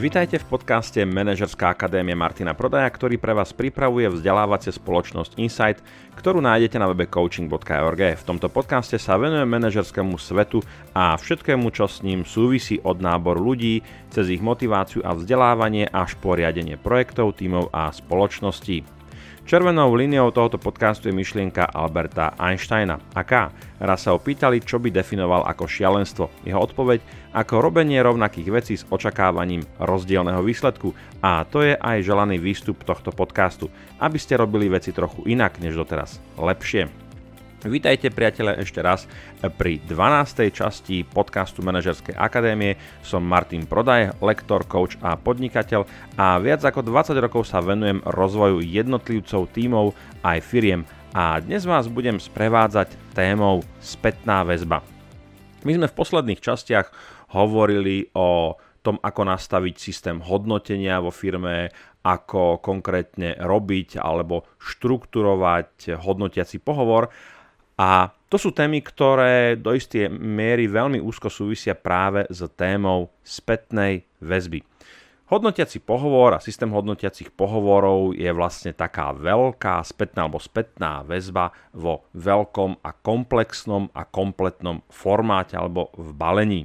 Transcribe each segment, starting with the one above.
Vitajte v podcaste Manažerská akadémie Martina Prodaja, ktorý pre vás pripravuje vzdelávacie spoločnosť Insight, ktorú nájdete na webe coaching.org. V tomto podcaste sa venujem manažerskému svetu a všetkému, čo s ním súvisí od náboru ľudí, cez ich motiváciu a vzdelávanie až po riadenie projektov, tímov a spoločností. Červenou líniou tohoto podcastu je myšlienka Alberta Einsteina. Aká? Raz sa opýtali, čo by definoval ako šialenstvo. Jeho odpoveď ako robenie rovnakých vecí s očakávaním rozdielneho výsledku. A to je aj želaný výstup tohto podcastu, aby ste robili veci trochu inak než doteraz. Lepšie. Vítajte priatelia ešte raz pri 12. časti podcastu Manažerskej akadémie. Som Martin Prodaj, lektor, coach a podnikateľ a viac ako 20 rokov sa venujem rozvoju jednotlivcov, tímov aj firiem a dnes vás budem sprevádzať témou spätná väzba. My sme v posledných častiach hovorili o tom, ako nastaviť systém hodnotenia vo firme, ako konkrétne robiť alebo štrukturovať hodnotiaci pohovor a to sú témy, ktoré do istej miery veľmi úzko súvisia práve s témou spätnej väzby. Hodnotiaci pohovor a systém hodnotiacich pohovorov je vlastne taká veľká spätná alebo spätná väzba vo veľkom a komplexnom a kompletnom formáte alebo v balení.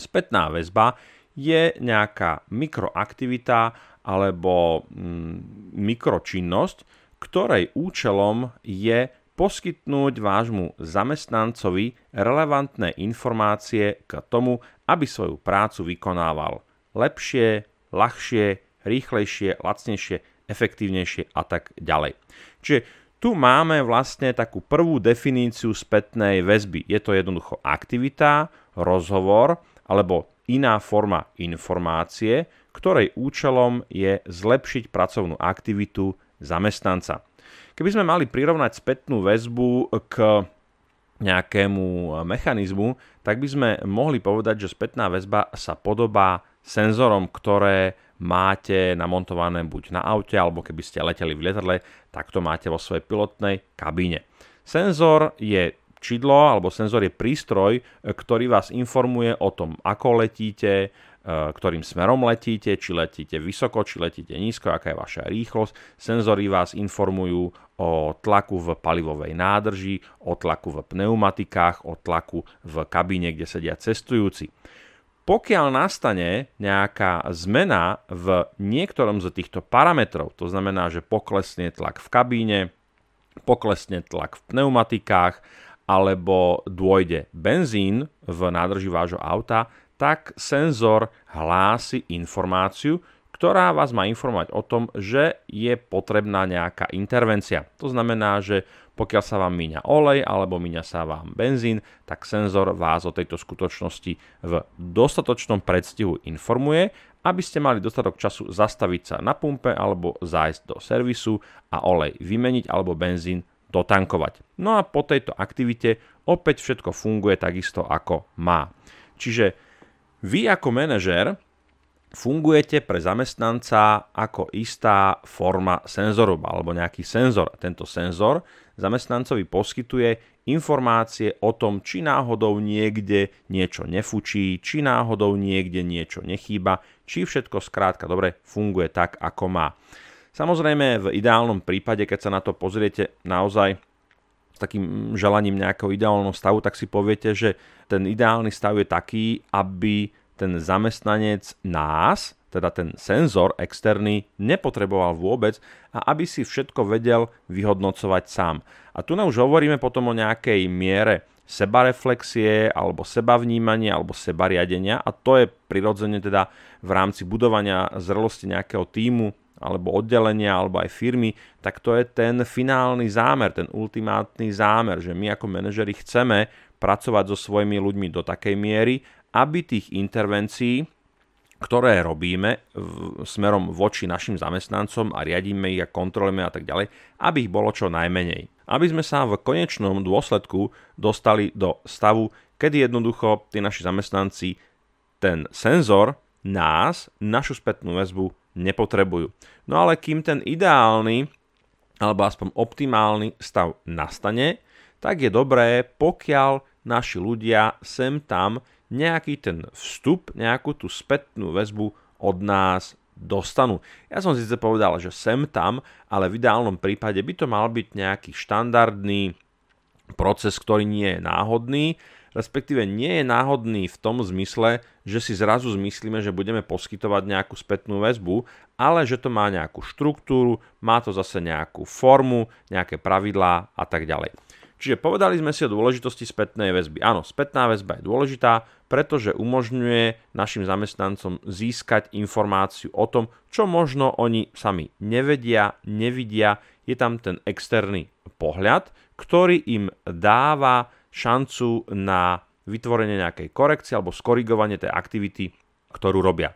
Spätná väzba je nejaká mikroaktivita alebo mm, mikročinnosť, ktorej účelom je poskytnúť vášmu zamestnancovi relevantné informácie k tomu, aby svoju prácu vykonával lepšie, ľahšie, rýchlejšie, lacnejšie, efektívnejšie a tak ďalej. Čiže tu máme vlastne takú prvú definíciu spätnej väzby. Je to jednoducho aktivita, rozhovor alebo iná forma informácie, ktorej účelom je zlepšiť pracovnú aktivitu zamestnanca. Keby sme mali prirovnať spätnú väzbu k nejakému mechanizmu, tak by sme mohli povedať, že spätná väzba sa podobá senzorom, ktoré máte namontované buď na aute, alebo keby ste leteli v lietadle, tak to máte vo svojej pilotnej kabíne. Senzor je čidlo, alebo senzor je prístroj, ktorý vás informuje o tom, ako letíte, Eh, ktorým smerom letíte, či letíte vysoko, či letíte nízko, aká je vaša rýchlosť. Senzory vás informujú o tlaku v palivovej nádrži, o tlaku v pneumatikách, o tlaku v kabíne, kde sedia cestujúci. Pokiaľ nastane nejaká zmena v niektorom z týchto parametrov, to znamená, že poklesne tlak v kabíne, poklesne tlak v pneumatikách, alebo dôjde benzín v nádrži vášho auta, tak senzor hlási informáciu, ktorá vás má informovať o tom, že je potrebná nejaká intervencia. To znamená, že pokiaľ sa vám míňa olej alebo míňa sa vám benzín, tak senzor vás o tejto skutočnosti v dostatočnom predstihu informuje, aby ste mali dostatok času zastaviť sa na pumpe alebo zájsť do servisu a olej vymeniť alebo benzín dotankovať. No a po tejto aktivite opäť všetko funguje takisto ako má. Čiže vy ako manažer fungujete pre zamestnanca ako istá forma senzoru alebo nejaký senzor. Tento senzor zamestnancovi poskytuje informácie o tom, či náhodou niekde niečo nefučí, či náhodou niekde niečo nechýba, či všetko skrátka dobre funguje tak, ako má. Samozrejme, v ideálnom prípade, keď sa na to pozriete naozaj takým želaním nejakého ideálneho stavu, tak si poviete, že ten ideálny stav je taký, aby ten zamestnanec nás, teda ten senzor externý, nepotreboval vôbec a aby si všetko vedel vyhodnocovať sám. A tu už hovoríme potom o nejakej miere sebareflexie alebo sebavnímania alebo sebariadenia a to je prirodzene teda v rámci budovania zrelosti nejakého týmu alebo oddelenia, alebo aj firmy, tak to je ten finálny zámer, ten ultimátny zámer, že my ako manažeri chceme pracovať so svojimi ľuďmi do takej miery, aby tých intervencií, ktoré robíme v, smerom voči našim zamestnancom a riadíme ich a kontrolujeme a tak ďalej, aby ich bolo čo najmenej. Aby sme sa v konečnom dôsledku dostali do stavu, kedy jednoducho tí naši zamestnanci ten senzor nás, našu spätnú väzbu nepotrebujú. No ale kým ten ideálny alebo aspoň optimálny stav nastane, tak je dobré, pokiaľ naši ľudia sem tam nejaký ten vstup, nejakú tú spätnú väzbu od nás dostanú. Ja som síce povedal, že sem tam, ale v ideálnom prípade by to mal byť nejaký štandardný proces, ktorý nie je náhodný, respektíve nie je náhodný v tom zmysle, že si zrazu zmyslíme, že budeme poskytovať nejakú spätnú väzbu, ale že to má nejakú štruktúru, má to zase nejakú formu, nejaké pravidlá a tak ďalej. Čiže povedali sme si o dôležitosti spätnej väzby. Áno, spätná väzba je dôležitá, pretože umožňuje našim zamestnancom získať informáciu o tom, čo možno oni sami nevedia, nevidia. Je tam ten externý pohľad, ktorý im dáva šancu na vytvorenie nejakej korekcie alebo skorigovanie tej aktivity, ktorú robia.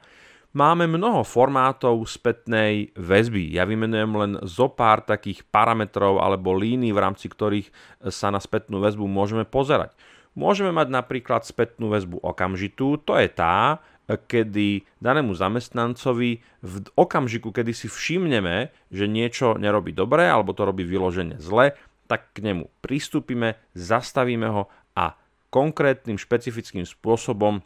Máme mnoho formátov spätnej väzby. Ja vymenujem len zo pár takých parametrov alebo línií, v rámci ktorých sa na spätnú väzbu môžeme pozerať. Môžeme mať napríklad spätnú väzbu okamžitú, to je tá, kedy danému zamestnancovi v okamžiku, kedy si všimneme, že niečo nerobí dobre alebo to robí vyložene zle, tak k nemu pristúpime, zastavíme ho a konkrétnym špecifickým spôsobom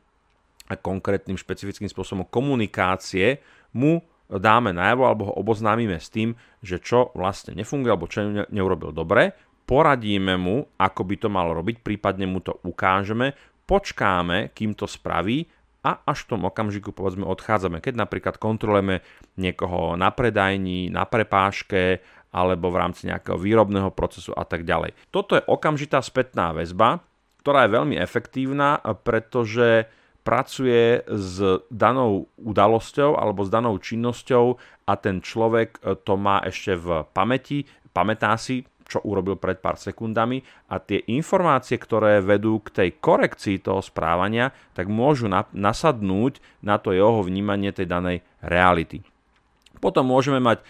a konkrétnym špecifickým spôsobom komunikácie mu dáme najavo alebo ho oboznámime s tým, že čo vlastne nefunguje alebo čo neurobil dobre, poradíme mu, ako by to mal robiť, prípadne mu to ukážeme, počkáme, kým to spraví a až v tom okamžiku povedzme odchádzame. Keď napríklad kontrolujeme niekoho na predajni, na prepáške alebo v rámci nejakého výrobného procesu a tak ďalej. Toto je okamžitá spätná väzba, ktorá je veľmi efektívna, pretože pracuje s danou udalosťou alebo s danou činnosťou a ten človek e, to má ešte v pamäti, pamätá si, čo urobil pred pár sekundami a tie informácie, ktoré vedú k tej korekcii toho správania, tak môžu na, nasadnúť na to jeho vnímanie tej danej reality. Potom môžeme mať e,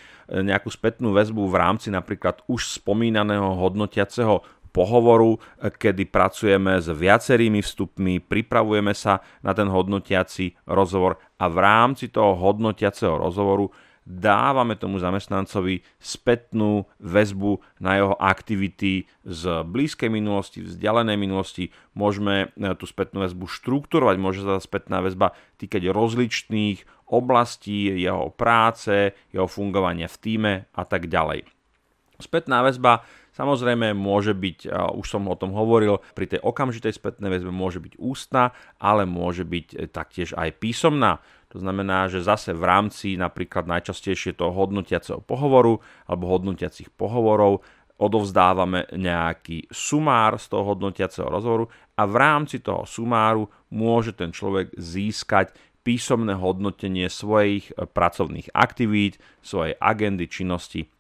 nejakú spätnú väzbu v rámci napríklad už spomínaného hodnotiaceho pohovoru, kedy pracujeme s viacerými vstupmi, pripravujeme sa na ten hodnotiaci rozhovor a v rámci toho hodnotiaceho rozhovoru dávame tomu zamestnancovi spätnú väzbu na jeho aktivity z blízkej minulosti, vzdialenej minulosti. Môžeme e, tú spätnú väzbu štruktúrovať, môže sa spätná väzba týkať rozličných oblastí jeho práce, jeho fungovania v týme a tak ďalej. Spätná väzba Samozrejme môže byť, už som o tom hovoril, pri tej okamžitej spätnej väzbe môže byť ústna, ale môže byť e, taktiež aj písomná. To znamená, že zase v rámci napríklad najčastejšie toho hodnotiaceho pohovoru alebo hodnotiacich pohovorov odovzdávame nejaký sumár z toho hodnotiaceho rozhovoru a v rámci toho sumáru môže ten človek získať písomné hodnotenie svojich e, pracovných aktivít, svojej agendy, činnosti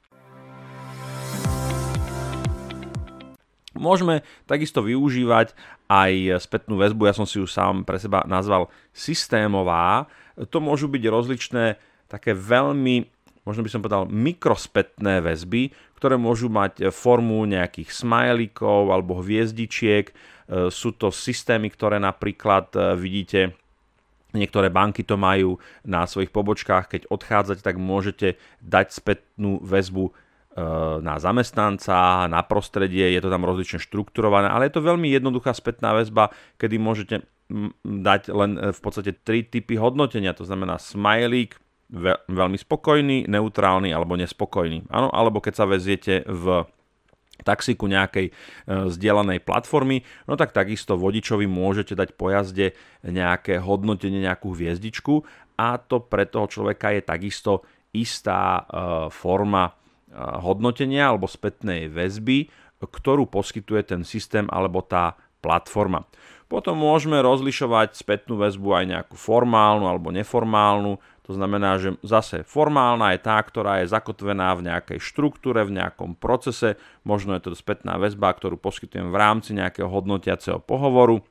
Môžeme takisto využívať aj spätnú väzbu, ja som si ju sám pre seba nazval systémová. To môžu byť rozličné také veľmi, možno by som povedal, mikrospätné väzby, ktoré môžu mať formu nejakých smajlíkov alebo hviezdičiek. E, sú to systémy, ktoré napríklad e, vidíte Niektoré banky to majú na svojich pobočkách, keď odchádzate, tak môžete dať spätnú väzbu na zamestnanca, na prostredie, je to tam rozlične štrukturované, ale je to veľmi jednoduchá spätná väzba, kedy môžete dať len e, v podstate tri typy hodnotenia, to znamená smajlík, veľmi spokojný, neutrálny alebo nespokojný. Áno, alebo keď sa veziete v taxiku nejakej e, zdieľanej platformy, no tak takisto vodičovi môžete dať po jazde nejaké hodnotenie, nejakú hviezdičku a to pre toho človeka je takisto istá forma hodnotenia alebo spätnej väzby, ktorú poskytuje ten systém alebo tá platforma. Potom môžeme rozlišovať spätnú väzbu aj nejakú formálnu alebo neformálnu. To znamená, že zase formálna je tá, ktorá je zakotvená v nejakej štruktúre, v nejakom procese. Možno je to spätná väzba, ktorú poskytujem v rámci nejakého hodnotiaceho pohovoru.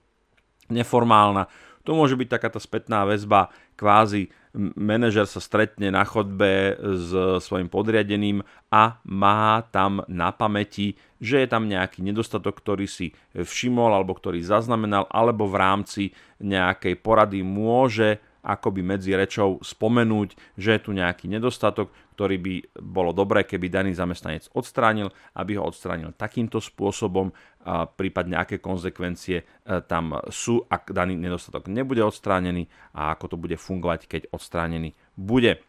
Neformálna to môže byť takáto spätná väzba, kvázi manažer sa stretne na chodbe s svojim podriadeným a má tam na pamäti, že je tam nejaký nedostatok, ktorý si všimol alebo ktorý zaznamenal, alebo v rámci nejakej porady môže akoby medzi rečou spomenúť, že je tu nejaký nedostatok, ktorý by bolo dobré, keby daný zamestnanec odstránil, aby ho odstránil takýmto spôsobom, prípadne aké konsekvencie e, tam sú, ak daný nedostatok nebude odstránený a ako to bude fungovať, keď odstránený bude.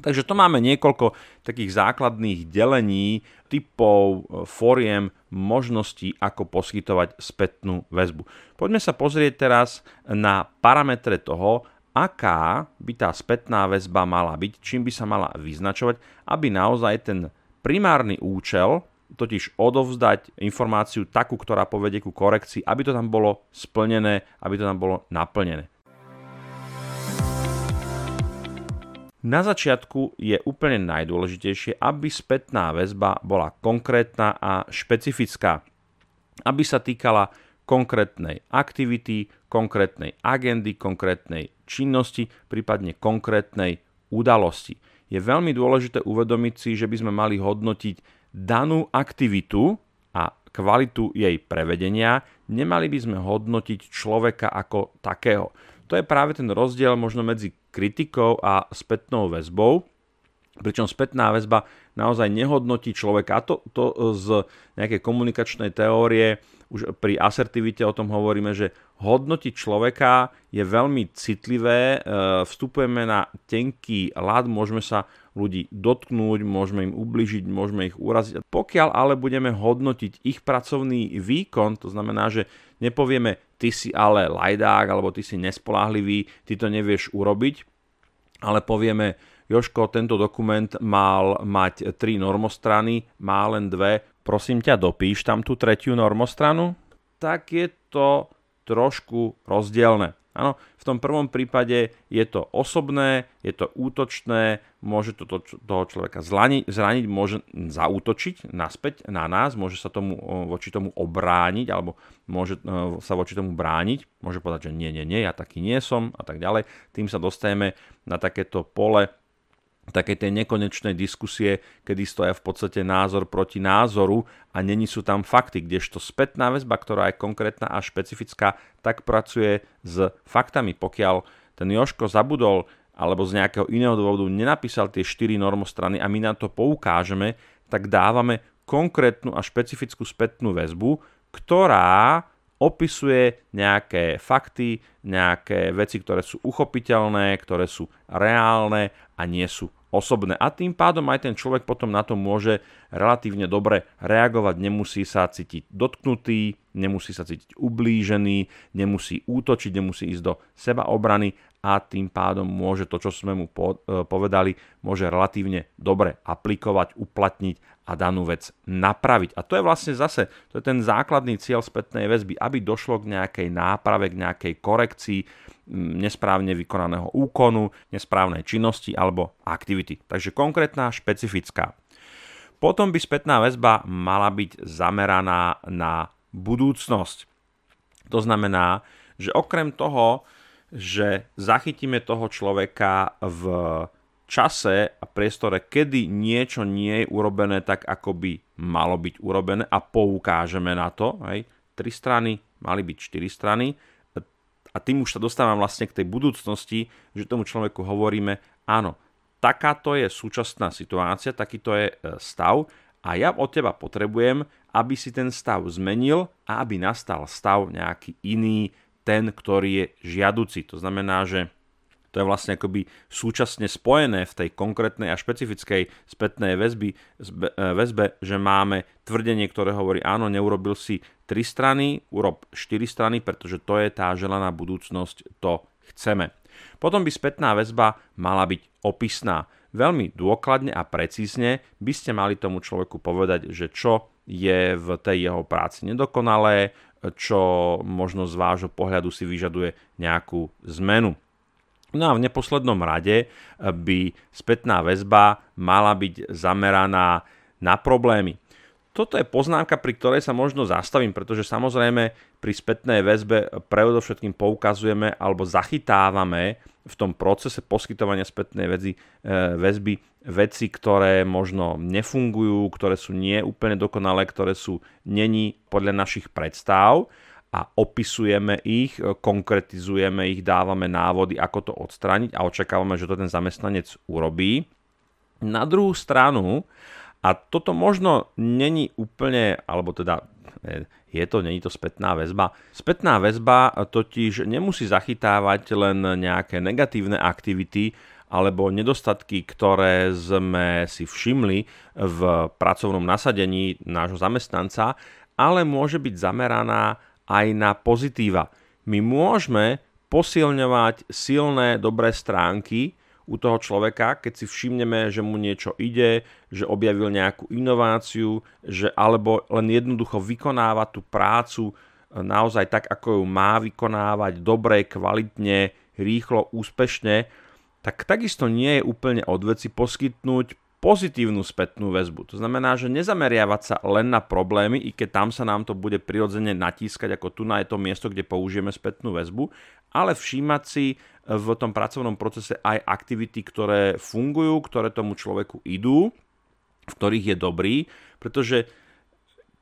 Takže to máme niekoľko takých základných delení, typov, e, fóriem, možností, ako poskytovať spätnú väzbu. Poďme sa pozrieť teraz na parametre toho, aká by tá spätná väzba mala byť, čím by sa mala vyznačovať, aby naozaj ten primárny účel, totiž odovzdať informáciu takú, ktorá povedie ku korekcii, aby to tam bolo splnené, aby to tam bolo naplnené. Na začiatku je úplne najdôležitejšie, aby spätná väzba bola konkrétna a špecifická. Aby sa týkala konkrétnej aktivity, konkrétnej agendy, konkrétnej činnosti, prípadne konkrétnej udalosti. Je veľmi dôležité uvedomiť si, že by sme mali hodnotiť danú aktivitu a kvalitu jej prevedenia, nemali by sme hodnotiť človeka ako takého. To je práve ten rozdiel možno medzi kritikou a spätnou väzbou, pričom spätná väzba naozaj nehodnotí človeka. A to, to z nejakej komunikačnej teórie už pri asertivite o tom hovoríme, že hodnotiť človeka je veľmi citlivé, e, vstupujeme na tenký ľad, môžeme sa ľudí dotknúť, môžeme im ubližiť, môžeme ich uraziť. Pokiaľ ale budeme hodnotiť ich pracovný výkon, to znamená, že nepovieme ty si ale lajdák, alebo ty si nespoláhlivý, ty to nevieš urobiť, ale povieme Joško, tento dokument mal mať tri normostrany, má len dve, prosím ťa, dopíš tam tú tretiu normostranu? Tak je to trošku rozdielne. Áno, v tom prvom prípade je to osobné, je to útočné, môže to toho človeka zraniť, zraniť, môže zautočiť naspäť na nás, môže sa tomu voči tomu obrániť alebo môže sa voči tomu brániť, môže povedať, že nie, nie, nie, ja taký nie som a tak ďalej. Tým sa dostaneme na takéto pole takej tej nekonečnej diskusie, kedy stoja v podstate názor proti názoru a není sú tam fakty, kdežto spätná väzba, ktorá je konkrétna a špecifická, tak pracuje s faktami. Pokiaľ ten Joško zabudol alebo z nejakého iného dôvodu nenapísal tie 4 normostrany a my na to poukážeme, tak dávame konkrétnu a špecifickú spätnú väzbu, ktorá opisuje nejaké fakty, nejaké veci, ktoré sú uchopiteľné, ktoré sú reálne a nie sú osobné. A tým pádom aj ten človek potom na to môže relatívne dobre reagovať, nemusí sa cítiť dotknutý, nemusí sa cítiť ublížený, nemusí útočiť, nemusí ísť do seba obrany a tým pádom môže to, čo sme mu e, povedali, môže relatívne dobre aplikovať, uplatniť a danú vec napraviť. A to je vlastne zase, to je ten základný cieľ spätnej väzby, aby došlo k nejakej náprave, k nejakej korekcii nesprávne vykonaného úkonu, nesprávnej činnosti alebo aktivity. Takže konkrétna, špecifická. Potom by spätná väzba mala byť zameraná na budúcnosť. To znamená, že okrem toho, že zachytíme toho človeka v čase a priestore, kedy niečo nie je urobené tak, ako by malo byť urobené a poukážeme na to. Hej. Tri strany, mali byť štyri strany. A tým už sa dostávam vlastne k tej budúcnosti, že tomu človeku hovoríme, áno, takáto je súčasná situácia, takýto je e, stav a ja od teba potrebujem, aby si ten stav zmenil a aby nastal stav nejaký iný, ten, ktorý je žiaduci. To znamená, že to je vlastne akoby súčasne spojené v tej konkrétnej a špecifickej spätnej väzby, e, väzbe, že máme tvrdenie, ktoré hovorí, áno, neurobil si tri strany, urob štyri strany, pretože to je tá želaná budúcnosť, to chceme. Potom by spätná väzba mala byť opisná. Veľmi dôkladne a precízne by ste mali tomu človeku povedať, že čo je v tej jeho práci nedokonalé, čo možno z vášho pohľadu si vyžaduje nejakú zmenu. No a v neposlednom rade by spätná väzba mala byť zameraná na problémy. Toto je poznámka, pri ktorej sa možno zastavím, pretože samozrejme pri spätnej väzbe predovšetkým poukazujeme alebo zachytávame v tom procese poskytovania spätnej väzby, e, väzby veci, ktoré možno nefungujú, ktoré sú nie úplne dokonalé, ktoré sú není podľa našich predstav a opisujeme ich, konkretizujeme ich, dávame návody, ako to odstrániť a očakávame, že to ten zamestnanec urobí. Na druhú stranu, a toto možno není úplne, alebo teda e, je to, není to spätná väzba. Spätná väzba totiž nemusí zachytávať len nejaké negatívne aktivity alebo nedostatky, ktoré sme si všimli v pracovnom nasadení nášho zamestnanca, ale môže byť zameraná aj na pozitíva. My môžeme posilňovať silné, dobré stránky u toho človeka, keď si všimneme, že mu niečo ide, že objavil nejakú inováciu, že alebo len jednoducho vykonáva tú prácu e, naozaj tak, ako ju má vykonávať, dobre, kvalitne, rýchlo, úspešne, tak takisto nie je úplne od veci poskytnúť pozitívnu spätnú väzbu. To znamená, že nezameriavať sa len na problémy, i keď tam sa nám to bude prirodzene natískať, ako tu na je to miesto, kde použijeme spätnú väzbu, ale všímať si v tom pracovnom procese aj aktivity, ktoré fungujú, ktoré tomu človeku idú, v ktorých je dobrý, pretože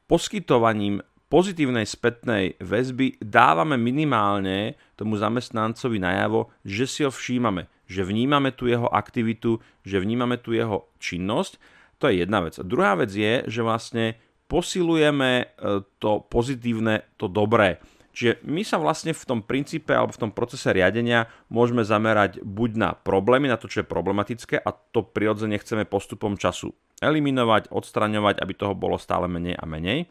poskytovaním pozitívnej spätnej väzby dávame minimálne tomu zamestnancovi najavo, že si ho všímame, že vnímame tu jeho aktivitu, že vnímame tu jeho činnosť. To je jedna vec. Druhá vec je, že vlastne posilujeme e, to pozitívne, to dobré. Čiže my sa vlastne v tom princípe alebo v tom procese riadenia môžeme zamerať buď na problémy, na to, čo je problematické a to prirodzene chceme postupom času eliminovať, odstraňovať, aby toho bolo stále menej a menej.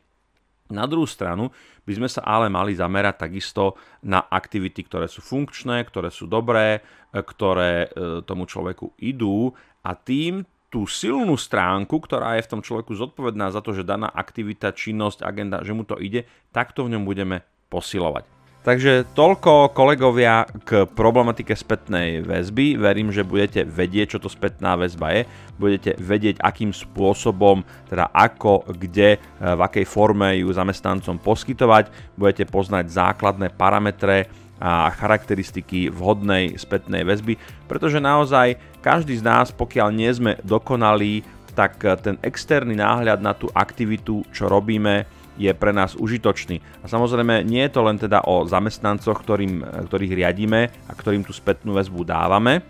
Na druhú stranu by sme sa ale mali zamerať takisto na aktivity, ktoré sú funkčné, ktoré sú dobré, ktoré e, tomu človeku idú a tým tú silnú stránku, ktorá je v tom človeku zodpovedná za to, že daná aktivita, činnosť, agenda, že mu to ide, takto v ňom budeme posilovať. Takže toľko kolegovia k problematike spätnej väzby. Verím, že budete vedieť, čo to spätná väzba je. Budete vedieť, akým spôsobom, teda ako, kde, e, v akej forme ju zamestnancom poskytovať. Budete poznať základné parametre a charakteristiky vhodnej spätnej väzby, pretože naozaj každý z nás, pokiaľ nie sme dokonalí, tak ten externý náhľad na tú aktivitu, čo robíme, je pre nás užitočný. A samozrejme nie je to len teda o zamestnancoch, ktorým, ktorých riadíme a ktorým tú spätnú väzbu dávame,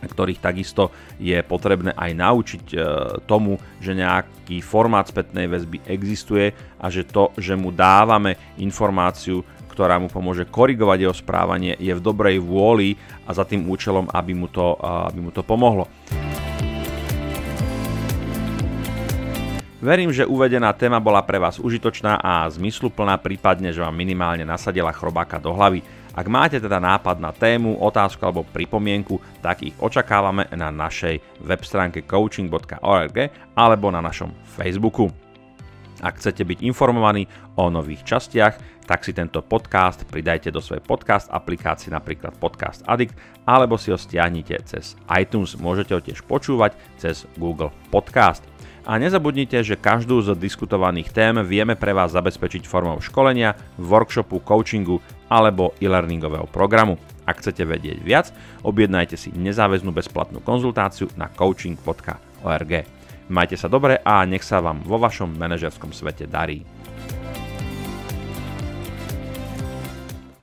ktorých takisto je potrebné aj naučiť e, tomu, že nejaký formát spätnej väzby existuje a že to, že mu dávame informáciu, ktorá mu pomôže korigovať jeho správanie, je v dobrej vôli a za tým účelom, aby mu to, aby mu to pomohlo. Verím, že uvedená téma bola pre vás užitočná a zmysluplná, prípadne, že vám minimálne nasadila chrobáka do hlavy. Ak máte teda nápad na tému, otázku alebo pripomienku, tak ich očakávame na našej web stránke coaching.org alebo na našom Facebooku. Ak chcete byť informovaní o nových častiach, tak si tento podcast pridajte do svojej podcast aplikácie, napríklad Podcast Addict, alebo si ho stiahnite cez iTunes. Môžete ho tiež počúvať cez Google Podcast. A nezabudnite, že každú z diskutovaných tém vieme pre vás zabezpečiť formou školenia, workshopu, coachingu alebo e-learningového programu. Ak chcete vedieť viac, objednajte si nezáväznú bezplatnú konzultáciu na coaching.org. Majte sa dobre a nech sa vám vo vašom manažerskom svete darí.